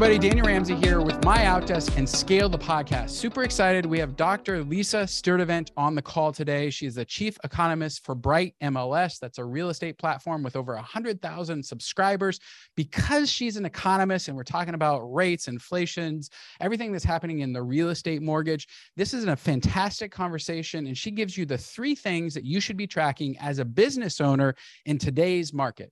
everybody. Daniel Ramsey here with MyOutDesk and Scale the podcast. Super excited. We have Dr. Lisa Sturtevant on the call today. She is the chief economist for Bright MLS. That's a real estate platform with over 100,000 subscribers. Because she's an economist and we're talking about rates, inflations, everything that's happening in the real estate mortgage, this is a fantastic conversation. And she gives you the three things that you should be tracking as a business owner in today's market.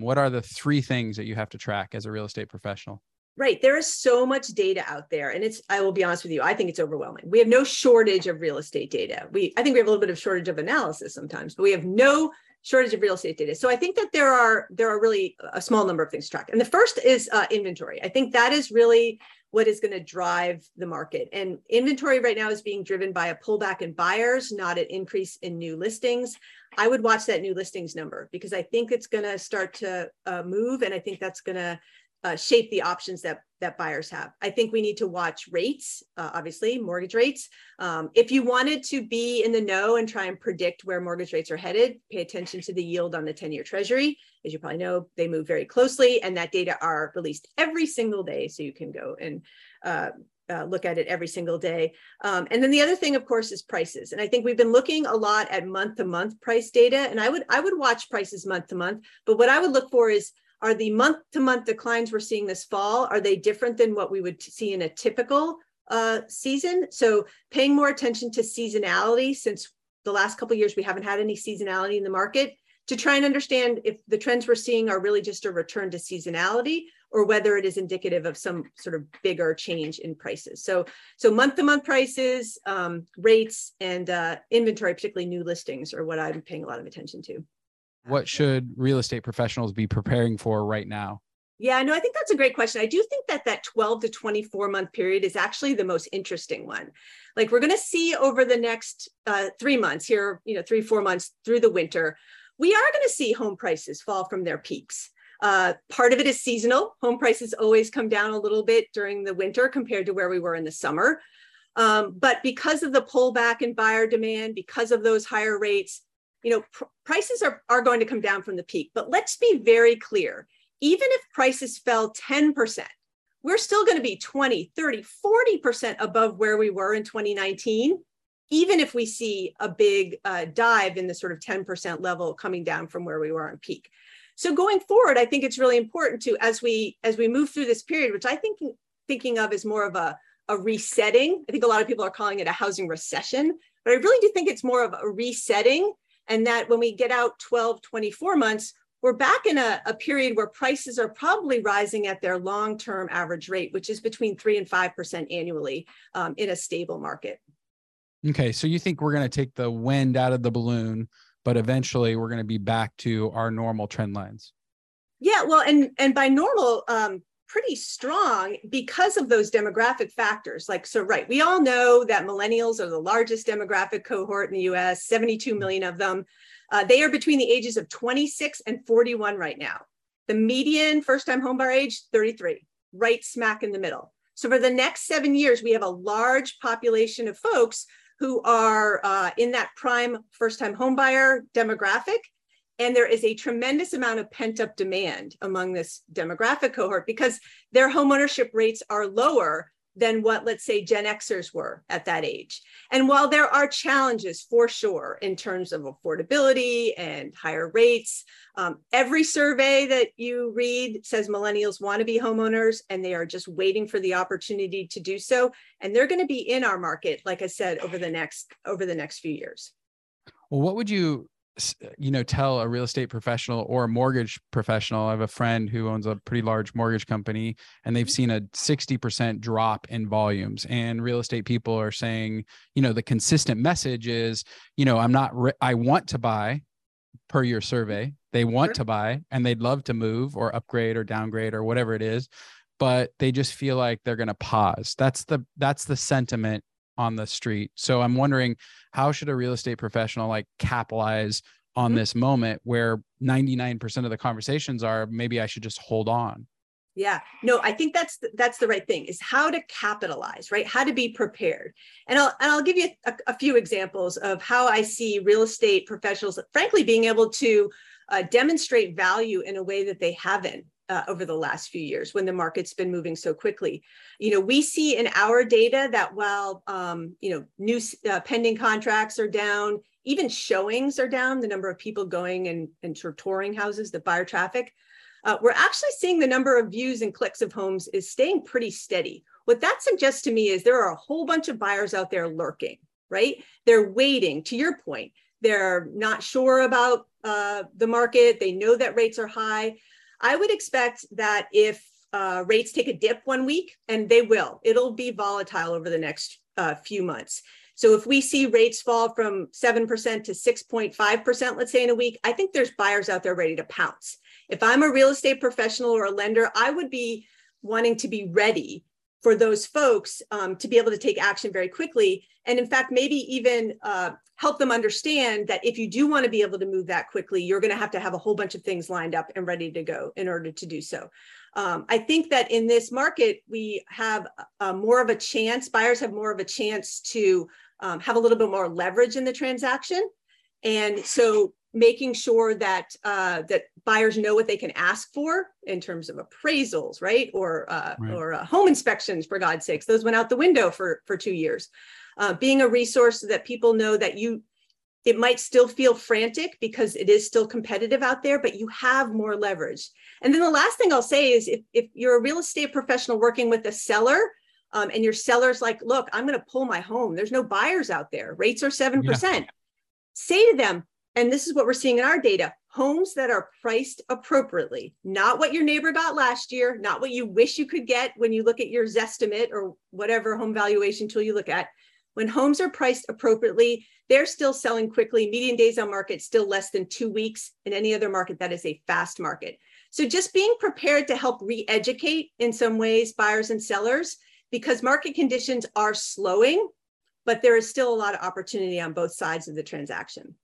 What are the three things that you have to track as a real estate professional? Right. There is so much data out there. And it's, I will be honest with you, I think it's overwhelming. We have no shortage of real estate data. We, I think we have a little bit of shortage of analysis sometimes, but we have no shortage of real estate data. So I think that there are, there are really a small number of things to track. And the first is uh, inventory. I think that is really what is going to drive the market. And inventory right now is being driven by a pullback in buyers, not an increase in new listings. I would watch that new listings number because I think it's going to start to uh, move, and I think that's going to uh, shape the options that that buyers have. I think we need to watch rates, uh, obviously mortgage rates. Um, if you wanted to be in the know and try and predict where mortgage rates are headed, pay attention to the yield on the 10-year Treasury. As you probably know, they move very closely, and that data are released every single day, so you can go and uh, uh, look at it every single day. Um, and then the other thing, of course, is prices. And I think we've been looking a lot at month-to-month price data, and I would I would watch prices month to month. But what I would look for is are the month-to-month declines we're seeing this fall are they different than what we would see in a typical uh, season? So paying more attention to seasonality since the last couple years we haven't had any seasonality in the market to try and understand if the trends we're seeing are really just a return to seasonality or whether it is indicative of some sort of bigger change in prices. So, so month-to-month prices, um, rates, and uh, inventory, particularly new listings, are what I'm paying a lot of attention to. What should real estate professionals be preparing for right now? Yeah, no, I think that's a great question. I do think that that 12 to 24 month period is actually the most interesting one. Like we're going to see over the next uh, three months here, you know, three, four months through the winter, we are going to see home prices fall from their peaks. Uh, part of it is seasonal. Home prices always come down a little bit during the winter compared to where we were in the summer. Um, but because of the pullback in buyer demand, because of those higher rates, you know, pr- prices are, are going to come down from the peak. But let's be very clear. Even if prices fell 10%, we're still going to be 20, 30, 40% above where we were in 2019, even if we see a big uh, dive in the sort of 10% level coming down from where we were on peak. So going forward, I think it's really important to as we as we move through this period, which I think thinking of as more of a a resetting. I think a lot of people are calling it a housing recession, but I really do think it's more of a resetting and that when we get out 12, 24 months, we're back in a, a period where prices are probably rising at their long-term average rate, which is between three and 5% annually um, in a stable market. Okay, so you think we're going to take the wind out of the balloon but eventually we're going to be back to our normal trend lines. Yeah, well, and and by normal, um, pretty strong because of those demographic factors. Like, so right, we all know that millennials are the largest demographic cohort in the U.S. 72 million of them. Uh, they are between the ages of 26 and 41 right now. The median first-time homebuyer age 33, right smack in the middle. So for the next seven years, we have a large population of folks who are uh, in that prime first time homebuyer demographic. And there is a tremendous amount of pent up demand among this demographic cohort because their homeownership rates are lower than what, let's say, Gen Xers were at that age. And while there are challenges for sure in terms of affordability and higher rates, um, every survey that you read says millennials want to be homeowners and they are just waiting for the opportunity to do so. And they're going to be in our market, like I said, over the next over the next few years. Well, what would you Uh, you know tell a real estate professional or a mortgage professional. I have a friend who owns a pretty large mortgage company and they've mm-hmm. seen a 60% drop in volumes and real estate people are saying you know the consistent message is you know i'm not re- i want to buy per your survey. They want to buy and they'd love to move or upgrade or downgrade or whatever it is but they just feel like they're going to pause. That's the that's the sentiment on the street. So I'm wondering how should a real estate professional like capitalize on mm-hmm. this moment where 99% of the conversations are maybe I should just hold on. Yeah, no, I think that's the, that's the right thing is how to capitalize, right? How to be prepared. And I'll and I'll give you a, a few examples of how I see real estate professionals, frankly, being able to uh, demonstrate value in a way that they haven't uh, over the last few years when the market's been moving so quickly. You know, we see in our data that while um, you know new uh, pending contracts are down, even showings are down. The number of people going and and sort of touring houses, the buyer traffic, uh, we're actually seeing the number of views and clicks of homes is staying pretty steady. What that suggests to me is there are a whole bunch of buyers out there lurking, right? They're waiting. To your point, they're not sure about uh, the market. They know that rates are high. I would expect that if uh, rates take a dip one week, and they will, it'll be volatile over the next uh, few months. So if we see rates fall from 7% to 6.5%, let's say in a week, I think there's buyers out there ready to pounce. If I'm a real estate professional or a lender, I would be wanting to be ready for those folks um, to be able to take action very quickly. And in fact, maybe even uh, help them understand that if you do want to be able to move that quickly, you're going to have to have a whole bunch of things lined up and ready to go in order to do so. Um, I think that in this market, we have uh, more of a chance, buyers have more of a chance to um, have a little bit more leverage in the transaction. And so making sure that uh, that buyers know what they can ask for in terms of appraisals, right, or uh, right. or uh, home inspections, for God's sakes, those went out the window for for two years. Uh, being a resource so that people know that you, it might still feel frantic because it is still competitive out there, but you have more leverage. And then the last thing I'll say is, if if you're a real estate professional working with a seller. Um, and your seller's like, look, I'm going to pull my home. There's no buyers out there. Rates are 7%. Yeah. Say to them, and this is what we're seeing in our data homes that are priced appropriately, not what your neighbor got last year, not what you wish you could get when you look at your Zestimate or whatever home valuation tool you look at. When homes are priced appropriately, they're still selling quickly. Median days on market still less than two weeks. In any other market, that is a fast market. So just being prepared to help re-educate in some ways buyers and sellers because market conditions are slowing, but there is still a lot of opportunity on both sides of the transaction.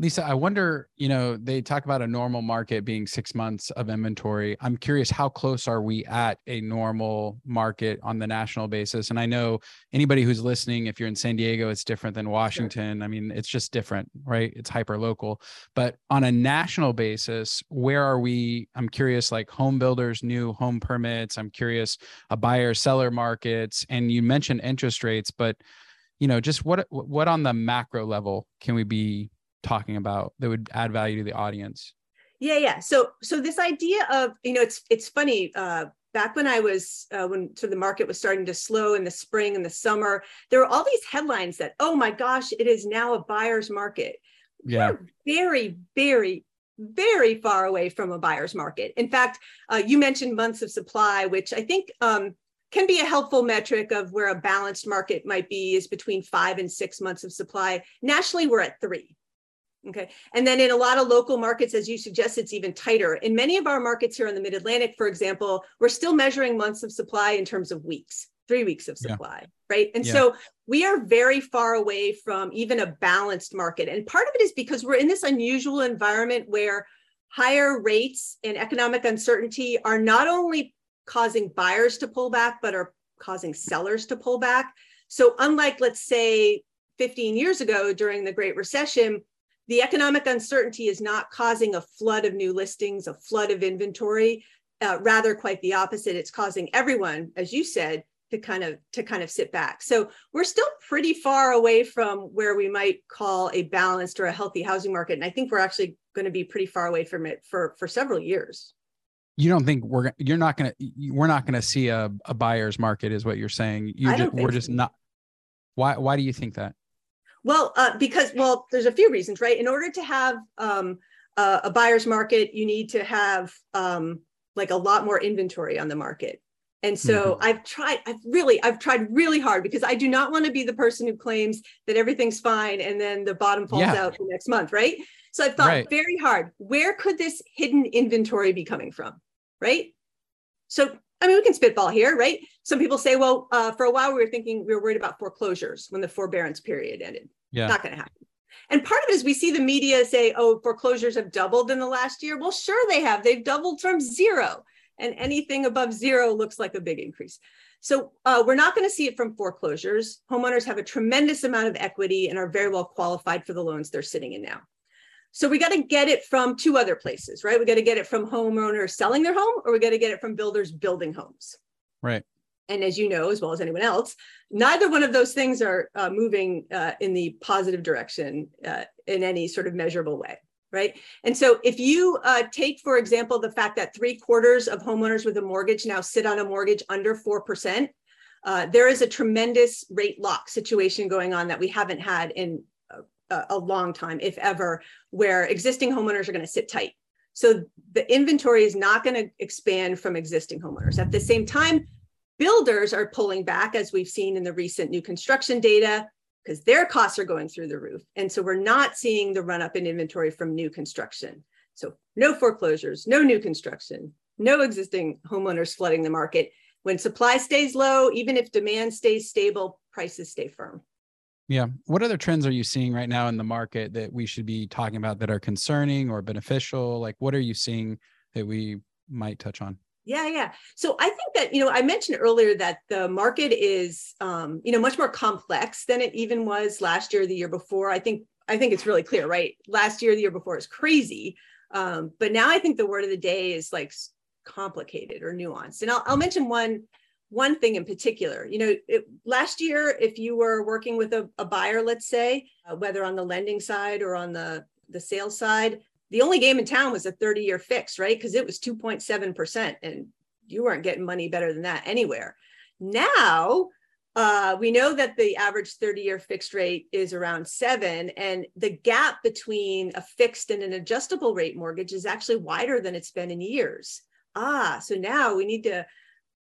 Lisa, I wonder, you know, they talk about a normal market being six months of inventory. I'm curious, how close are we at a normal market on the national basis? And I know anybody who's listening, if you're in San Diego, it's different than Washington. Sure. I mean, it's just different, right? It's hyper local. But on a national basis, where are we? I'm curious, like home builders, new home permits. I'm curious, a buyer seller markets. And you mentioned interest rates, but you know, just what what on the macro level can we be talking about that would add value to the audience? Yeah, yeah. So, so this idea of you know, it's it's funny. Uh, back when I was uh, when so the market was starting to slow in the spring and the summer, there were all these headlines that oh my gosh, it is now a buyer's market. Yeah, We're very, very, very far away from a buyer's market. In fact, uh, you mentioned months of supply, which I think um, can be a helpful metric of where a balanced market might be is between five and six months of supply. Nationally, we're at three. Okay. And then in a lot of local markets, as you suggest, it's even tighter. In many of our markets here in the mid Atlantic, for example, we're still measuring months of supply in terms of weeks, three weeks of supply, yeah. right? And yeah. so we are very far away from even a balanced market. And part of it is because we're in this unusual environment where higher rates and economic uncertainty are not only causing buyers to pull back, but are causing sellers to pull back. So, unlike, let's say, 15 years ago during the Great Recession, the economic uncertainty is not causing a flood of new listings, a flood of inventory. Uh, rather, quite the opposite. It's causing everyone, as you said, to kind of to kind of sit back. So we're still pretty far away from where we might call a balanced or a healthy housing market, and I think we're actually going to be pretty far away from it for for several years. You don't think we're you're not going to we're not going to see a, a buyer's market, is what you're saying? You just, we're just not. Why why do you think that? Well, uh, because well, there's a few reasons, right? In order to have um, uh, a buyer's market, you need to have um, like a lot more inventory on the market. And so mm-hmm. I've tried, I've really, I've tried really hard because I do not want to be the person who claims that everything's fine and then the bottom falls yeah. out the next month, right? So I thought right. very hard, where could this hidden inventory be coming from, right? So I mean, we can spitball here, right? Some people say, well, uh, for a while we were thinking we were worried about foreclosures when the forbearance period ended. Yeah. Not going to happen. And part of it is we see the media say, oh, foreclosures have doubled in the last year. Well, sure they have. They've doubled from zero. And anything above zero looks like a big increase. So uh, we're not going to see it from foreclosures. Homeowners have a tremendous amount of equity and are very well qualified for the loans they're sitting in now. So we got to get it from two other places, right? We got to get it from homeowners selling their home, or we got to get it from builders building homes. Right. And as you know, as well as anyone else, neither one of those things are uh, moving uh, in the positive direction uh, in any sort of measurable way right? And so if you uh, take, for example, the fact that three quarters of homeowners with a mortgage now sit on a mortgage under 4%, uh, there is a tremendous rate lock situation going on that we haven't had in a, a long time, if ever, where existing homeowners are going to sit tight. So the inventory is not going to expand from existing homeowners. At the same time, builders are pulling back, as we've seen in the recent new construction data because their costs are going through the roof. And so we're not seeing the run up in inventory from new construction. So no foreclosures, no new construction, no existing homeowners flooding the market. When supply stays low, even if demand stays stable, prices stay firm. Yeah. What other trends are you seeing right now in the market that we should be talking about that are concerning or beneficial? Like, what are you seeing that we might touch on? Yeah, yeah. So I think that, you know, I mentioned earlier that the market is, um, you know, much more complex than it even was last year, the year before. I think, I think it's really clear, right? Last year, the year before is crazy. Um, but now I think the word of the day is like complicated or nuanced. And I'll, I'll mention one, one thing in particular. You know, it, last year, if you were working with a, a buyer, let's say, uh, whether on the lending side or on the, the sales side, the only game in town was a 30 year fix, right? Because it was 2.7%, and you weren't getting money better than that anywhere. Now, uh, we know that the average 30 year fixed rate is around seven, and the gap between a fixed and an adjustable rate mortgage is actually wider than it's been in years. Ah, so now we need to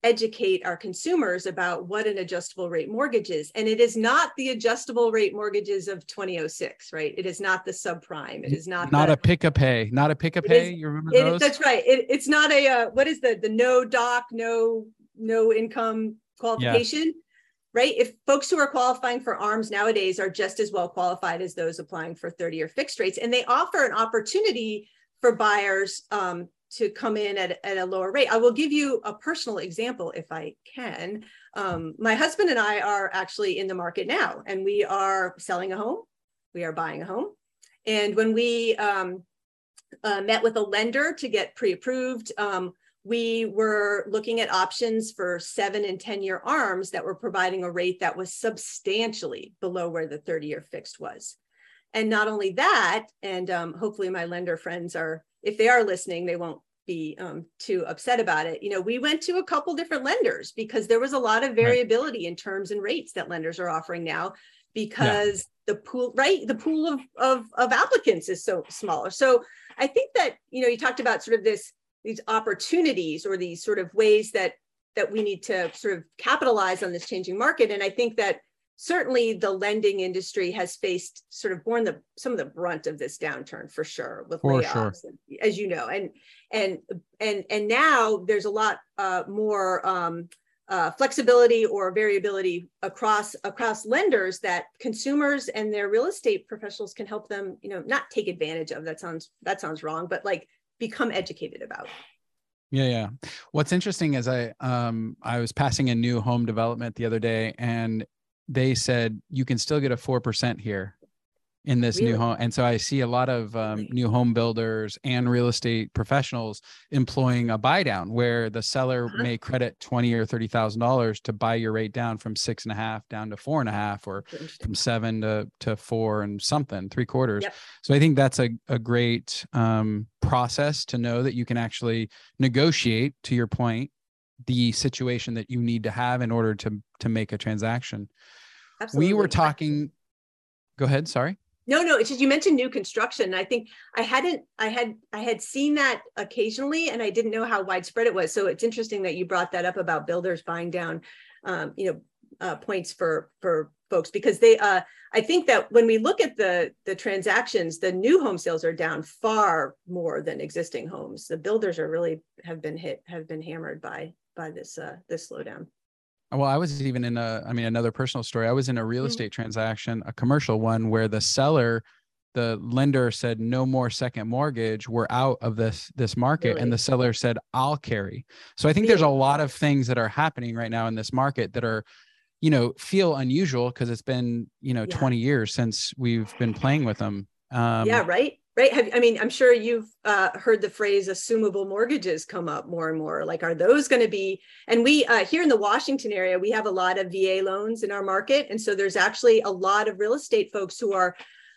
educate our consumers about what an adjustable rate mortgage is. And it is not the adjustable rate mortgages of 2006, right? It is not the subprime. It is not not the, a pick a pay, not a pick a pay. Is, you remember those? that's right. It, it's not a uh, what is the the no doc, no no income qualification. Yeah. Right. If folks who are qualifying for ARMs nowadays are just as well qualified as those applying for 30 year fixed rates, and they offer an opportunity for buyers um, to come in at, at a lower rate. I will give you a personal example if I can. Um, my husband and I are actually in the market now, and we are selling a home, we are buying a home. And when we um, uh, met with a lender to get pre approved, um, we were looking at options for seven and 10 year arms that were providing a rate that was substantially below where the 30 year fixed was. And not only that, and um, hopefully my lender friends are if they are listening, they won't be um, too upset about it. You know, we went to a couple different lenders because there was a lot of variability right. in terms and rates that lenders are offering now because yeah. the pool, right? The pool of, of, of applicants is so smaller. So I think that, you know, you talked about sort of this, these opportunities or these sort of ways that that we need to sort of capitalize on this changing market. And I think that certainly the lending industry has faced sort of borne the some of the brunt of this downturn for sure with for layoffs sure. as you know and and and and now there's a lot uh, more um, uh, flexibility or variability across across lenders that consumers and their real estate professionals can help them you know not take advantage of that sounds that sounds wrong but like become educated about yeah, yeah. What's interesting is I um I was passing a new home development the other day and they said you can still get a 4% here in this really? new home. And so I see a lot of um, new home builders and real estate professionals employing a buy down where the seller uh-huh. may credit 20 or $30,000 to buy your rate down from six and a half down to four and a half or from seven to, to four and something, three quarters. Yep. So I think that's a, a great um, process to know that you can actually negotiate to your point the situation that you need to have in order to to make a transaction. Absolutely. We were talking. Go ahead. Sorry. No, no. It's just you mentioned new construction. I think I hadn't. I had. I had seen that occasionally, and I didn't know how widespread it was. So it's interesting that you brought that up about builders buying down. Um, you know, uh, points for for folks because they. Uh, I think that when we look at the the transactions, the new home sales are down far more than existing homes. The builders are really have been hit, have been hammered by by this uh, this slowdown. Well, I was even in a, I mean, another personal story. I was in a real mm-hmm. estate transaction, a commercial one, where the seller, the lender said, "No more second mortgage. We're out of this this market," really? and the seller said, "I'll carry." So I think there's a lot of things that are happening right now in this market that are, you know, feel unusual because it's been you know yeah. 20 years since we've been playing with them. Um, yeah, right right? Have i mean i'm sure you've uh, heard the phrase assumable mortgages come up more and more. Like are those going to be and we uh, here in the washington area we have a lot of va loans in our market. And so there's actually a lot of real estate folks who are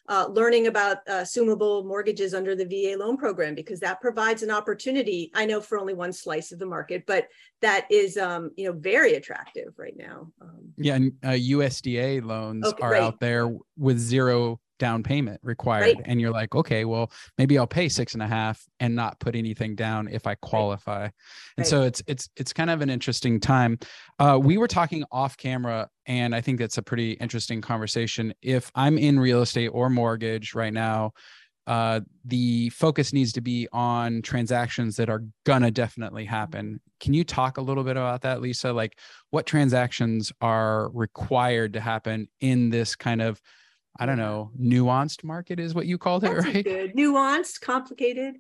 uh, learning about uh, assumable mortgages under the va loan program because that provides an opportunity i know for only one slice of the market but that is um, you know very attractive right now. Um, yeah and usda uh, loans okay, are right. out there with zero down payment required right. and you're like okay well maybe i'll pay six and a half and not put anything down if i qualify right. and right. so it's it's it's kind of an interesting time uh, we were talking off camera and i think that's a pretty interesting conversation if i'm in real estate or mortgage right now uh, the focus needs to be on transactions that are gonna definitely happen. Can you talk a little bit about that, Lisa? Like, what transactions are required to happen in this kind of I don't know, nuanced market is what you called it, That's right? Good. Nuanced, complicated.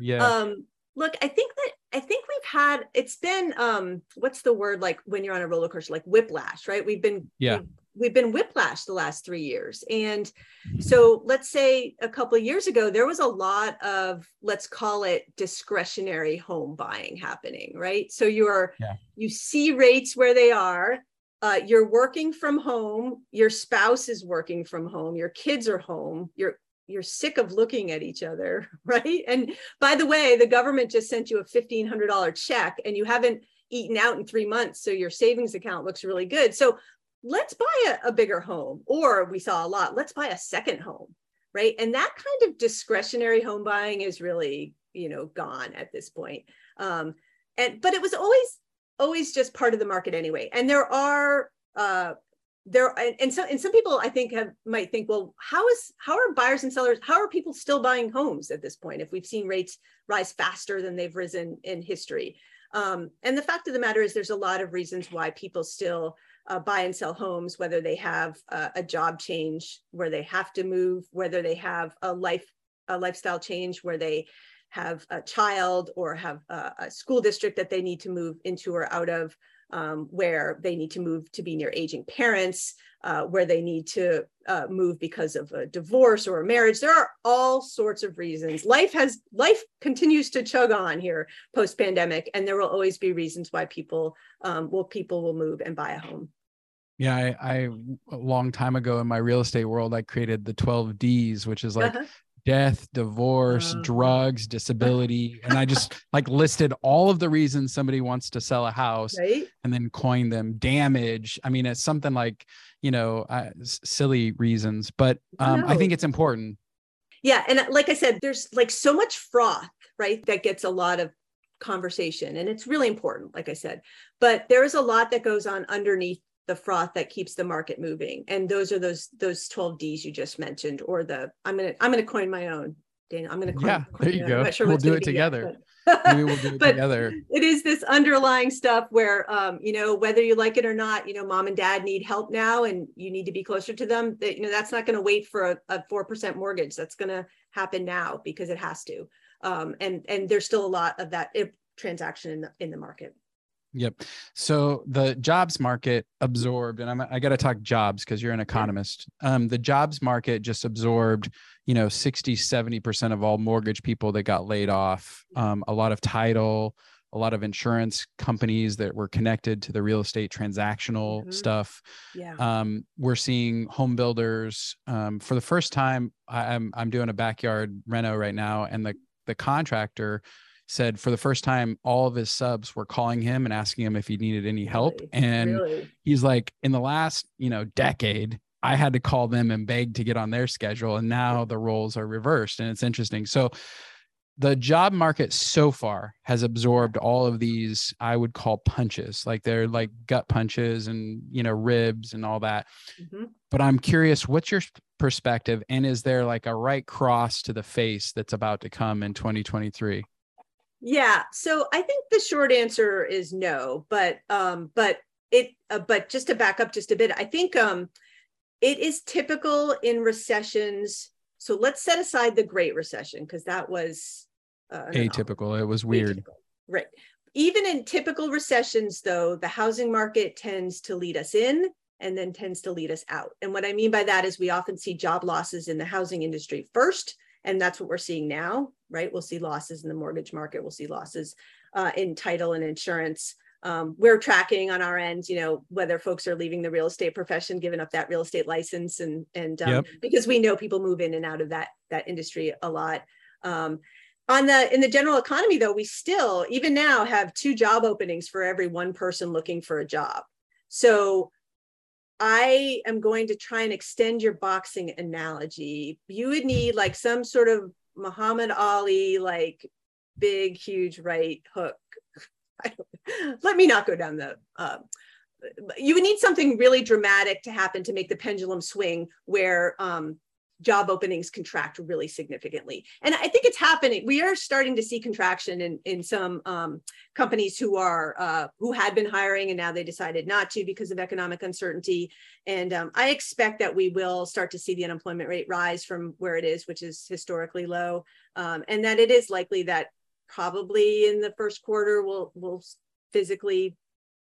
Yeah. Um, look, I think that I think we've had it's been um what's the word like when you're on a roller coaster, like whiplash, right? We've been yeah. We've, we've been whiplash the last three years. And so let's say a couple of years ago, there was a lot of, let's call it discretionary home buying happening, right? So you are, yeah. you see rates where they are, uh, you're working from home your spouse is working from home your kids are home you're you're sick of looking at each other right? And by the way the government just sent you a $1500 check and you haven't eaten out in three months so your savings account looks really good. So let's buy a, a bigger home or we saw a lot let's buy a second home right? And that kind of discretionary home buying is really you know gone at this point. Um, and but it was always always just part of the market anyway. And there are uh, there and so and some people I think have might think, well, how is how are buyers and sellers, how are people still buying homes at this point if we've seen rates rise faster than they've risen in history? Um, and the fact of the matter is, there's a lot of reasons why people still uh, buy and sell homes, whether they have uh, a job change where they have to move, whether they have a life a lifestyle change where they have a child or have a, a school district that they need to move into or out of, um, where they need to move to be near aging parents, uh, where they need to uh, move because of a divorce or a marriage. There are all sorts of reasons. Life has life continues to chug on here post pandemic, and there will always be reasons why people um, will people will move and buy a home. Yeah, I, I, a long time ago in my real estate world, I created the 12 Ds, which is like uh-huh death, divorce, uh, drugs, disability. and I just like listed all of the reasons somebody wants to sell a house right? and then coin them damage. I mean, it's something like, you know, uh, silly reasons, but um, I, I think it's important. Yeah. And uh, like I said, there's like so much froth, right? That gets a lot of conversation and it's really important, like I said, but there is a lot that goes on underneath the froth that keeps the market moving. And those are those those 12 d's you just mentioned or the i'm gonna i'm gonna coin my own daniel i'm gonna coin yeah there you go. sure we'll do it together. yet, maybe we'll do it together. it is this underlying stuff where um, you know whether you like it or not you know mom and dad need help now and you need to be closer to them that you know that's not going to wait for a, a 4% mortgage. That's going to happen now because it has to. Um, and and there's still a lot of that transaction in the in the market Yep. So the jobs market absorbed, and I'm, I got to talk jobs because you're an economist. Um, the jobs market just absorbed, you know, 60, 70% of all mortgage people that got laid off. Um, a lot of title, a lot of insurance companies that were connected to the real estate transactional mm-hmm. stuff. Yeah. Um, we're seeing home builders um, for the first time. I, I'm I'm doing a backyard reno right now, and the the contractor said for the first time all of his subs were calling him and asking him if he needed any help really? and really? he's like in the last you know decade i had to call them and beg to get on their schedule and now the roles are reversed and it's interesting so the job market so far has absorbed all of these i would call punches like they're like gut punches and you know ribs and all that mm-hmm. but i'm curious what's your perspective and is there like a right cross to the face that's about to come in 2023 yeah. So I think the short answer is no, but um, but it uh, but just to back up just a bit, I think um, it is typical in recessions. So let's set aside the Great Recession because that was uh, atypical. Know, it was weird. Atypical. Right. Even in typical recessions, though, the housing market tends to lead us in and then tends to lead us out. And what I mean by that is we often see job losses in the housing industry first and that's what we're seeing now, right? We'll see losses in the mortgage market. We'll see losses uh, in title and insurance. Um, we're tracking on our end, you know, whether folks are leaving the real estate profession, giving up that real estate license, and and um, yep. because we know people move in and out of that that industry a lot. Um, on the in the general economy, though, we still even now have two job openings for every one person looking for a job. So I am going to try and extend your boxing analogy. You would need like some sort of Muhammad Ali, like big, huge right hook let me not go down the uh, you would need something really dramatic to happen to make the pendulum swing where um, job openings contract really significantly. And I think it's happening. We are starting to see contraction in, in some um, companies who are uh, who had been hiring and now they decided not to because of economic uncertainty. And um, I expect that we will start to see the unemployment rate rise from where it is, which is historically low, um, and that it is likely that probably in the first quarter we'll we'll physically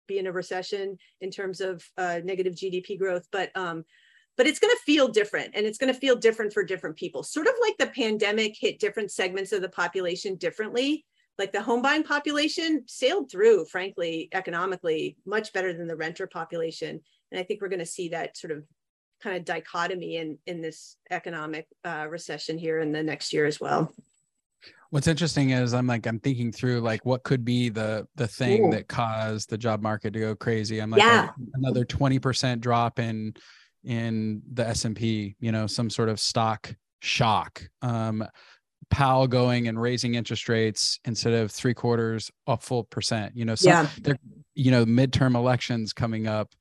be in a recession in terms of uh, negative GDP growth, but um, but it's going to feel different, and it's going to feel different for different people. Sort of like the pandemic hit different segments of the population differently. Like the home buying population sailed through, frankly, economically much better than the renter population, and I think we're going to see that sort of kind of dichotomy in in this economic uh, recession here in the next year as well. What's interesting is I'm like I'm thinking through like what could be the the thing Ooh. that caused the job market to go crazy. I'm like yeah. another 20% drop in in the S&P, you know, some sort of stock shock. Um Powell going and raising interest rates instead of three quarters a full percent, you know, so yeah. you know, midterm elections coming up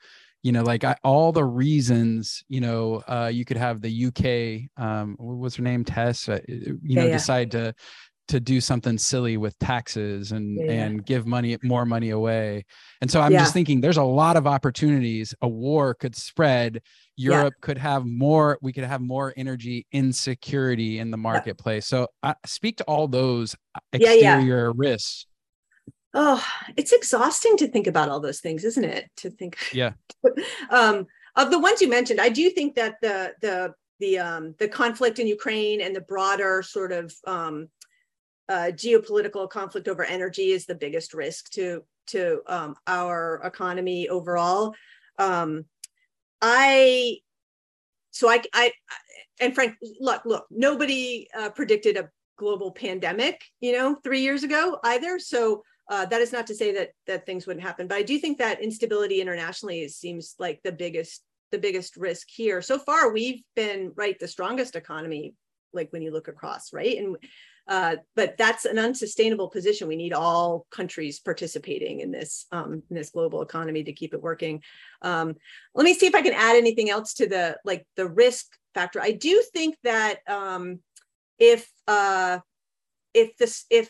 you know like I, all the reasons you know uh, you could have the uk um, what's her name tess uh, you know yeah. decide to to do something silly with taxes and yeah. and give money more money away and so i'm yeah. just thinking there's a lot of opportunities a war could spread europe yeah. could have more we could have more energy insecurity in the marketplace. So uh, speak to all those uh, exterior risks. Oh it's exhausting to think about all those things isn't it? To think yeah. Um of the ones you mentioned i do think that the the the um the conflict in ukraine and the broader sort of um uh, geopolitical conflict over energy is the biggest risk to to um, our economy overall. Um, I so I I and Frank look look nobody uh, predicted a global pandemic you know three years ago either. So uh, that is not to say that that things wouldn't happen but I do think that instability internationally seems like the biggest the biggest risk here. So far we've been right the strongest economy like when you look across right? And uh, but that's an unsustainable position. We need all countries participating in this um, in this global economy to keep it working. Um, let me see if I can add anything else to the like the risk factor. I do think that um, if uh, if this if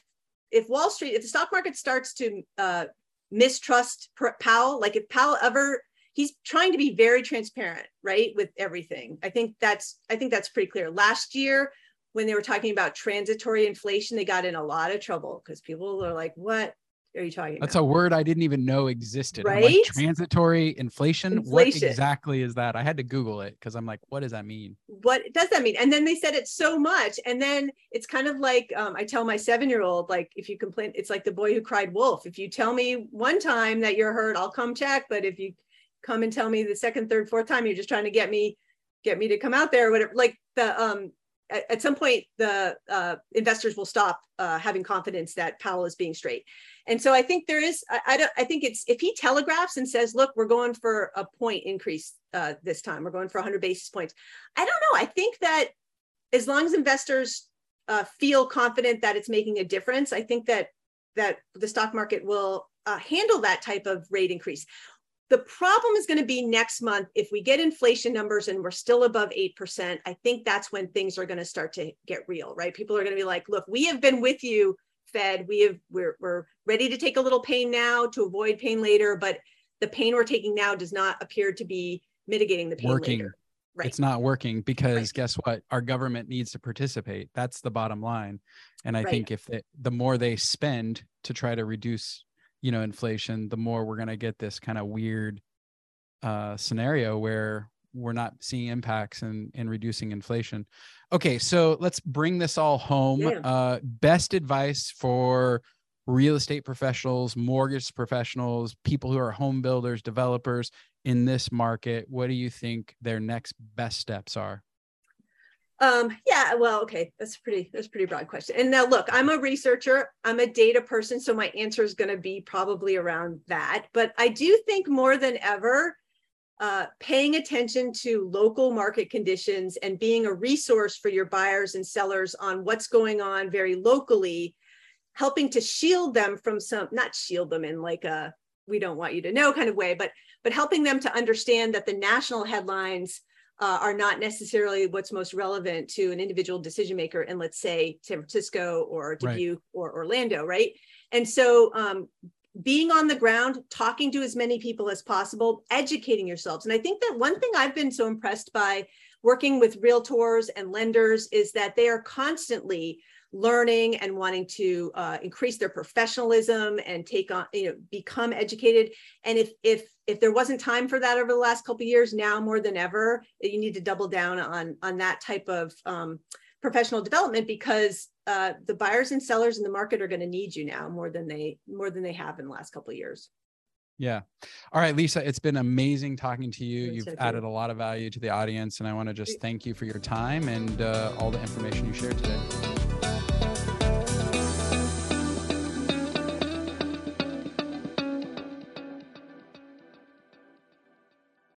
if Wall Street if the stock market starts to uh, mistrust Powell, like if Powell ever he's trying to be very transparent, right, with everything. I think that's I think that's pretty clear. Last year when they were talking about transitory inflation, they got in a lot of trouble because people are like, what are you talking about? That's about? a word I didn't even know existed. Right? Like, transitory inflation? inflation? What exactly is that? I had to Google it because I'm like, what does that mean? What does that mean? And then they said it so much. And then it's kind of like um, I tell my seven year old, like, if you complain, it's like the boy who cried wolf. If you tell me one time that you're hurt, I'll come check. But if you come and tell me the second, third, fourth time, you're just trying to get me get me to come out there or whatever like the um at, at some point the uh, investors will stop uh, having confidence that Powell is being straight. And so I think there is, I, I, don't, I think it's, if he telegraphs and says, look, we're going for a point increase uh, this time, we're going for 100 basis points. I don't know. I think that as long as investors uh, feel confident that it's making a difference, I think that that the stock market will uh, handle that type of rate increase. The problem is going to be next month if we get inflation numbers and we're still above 8%. I think that's when things are going to start to get real, right? People are going to be like, look, we have been with you, Fed. We have we're we're ready to take a little pain now to avoid pain later, but the pain we're taking now does not appear to be mitigating the pain working. later. Right. It's not working because right. guess what? Our government needs to participate. That's the bottom line. And I right. think if it, the more they spend to try to reduce you know inflation the more we're going to get this kind of weird uh, scenario where we're not seeing impacts in in reducing inflation. Okay, so let's bring this all home. Yeah. Uh, best advice for real estate professionals, mortgage professionals, people who are home builders, developers in this market. What do you think their next best steps are? Um, yeah, well, okay, that's pretty that's pretty broad question. And now look, I'm a researcher, I'm a data person, so my answer is going to be probably around that. But I do think more than ever, uh, paying attention to local market conditions and being a resource for your buyers and sellers on what's going on very locally, helping to shield them from some, not shield them in like a we don't want you to know kind of way, but but helping them to understand that the national headlines uh, are not necessarily what's most relevant to an individual decision maker in, let's say, San Francisco or Dubuque right. or Orlando, right? And so, um, being on the ground, talking to as many people as possible, educating yourselves. And I think that one thing I've been so impressed by working with realtors and lenders is that they are constantly learning and wanting to uh, increase their professionalism and take on you know become educated and if if if there wasn't time for that over the last couple years now more than ever you need to double down on on that type of um, professional development because uh, the buyers and sellers in the market are going to need you now more than they more than they have in the last couple of years yeah. All right, Lisa, it's been amazing talking to you. You've added a lot of value to the audience, and I want to just thank you for your time and uh, all the information you shared today.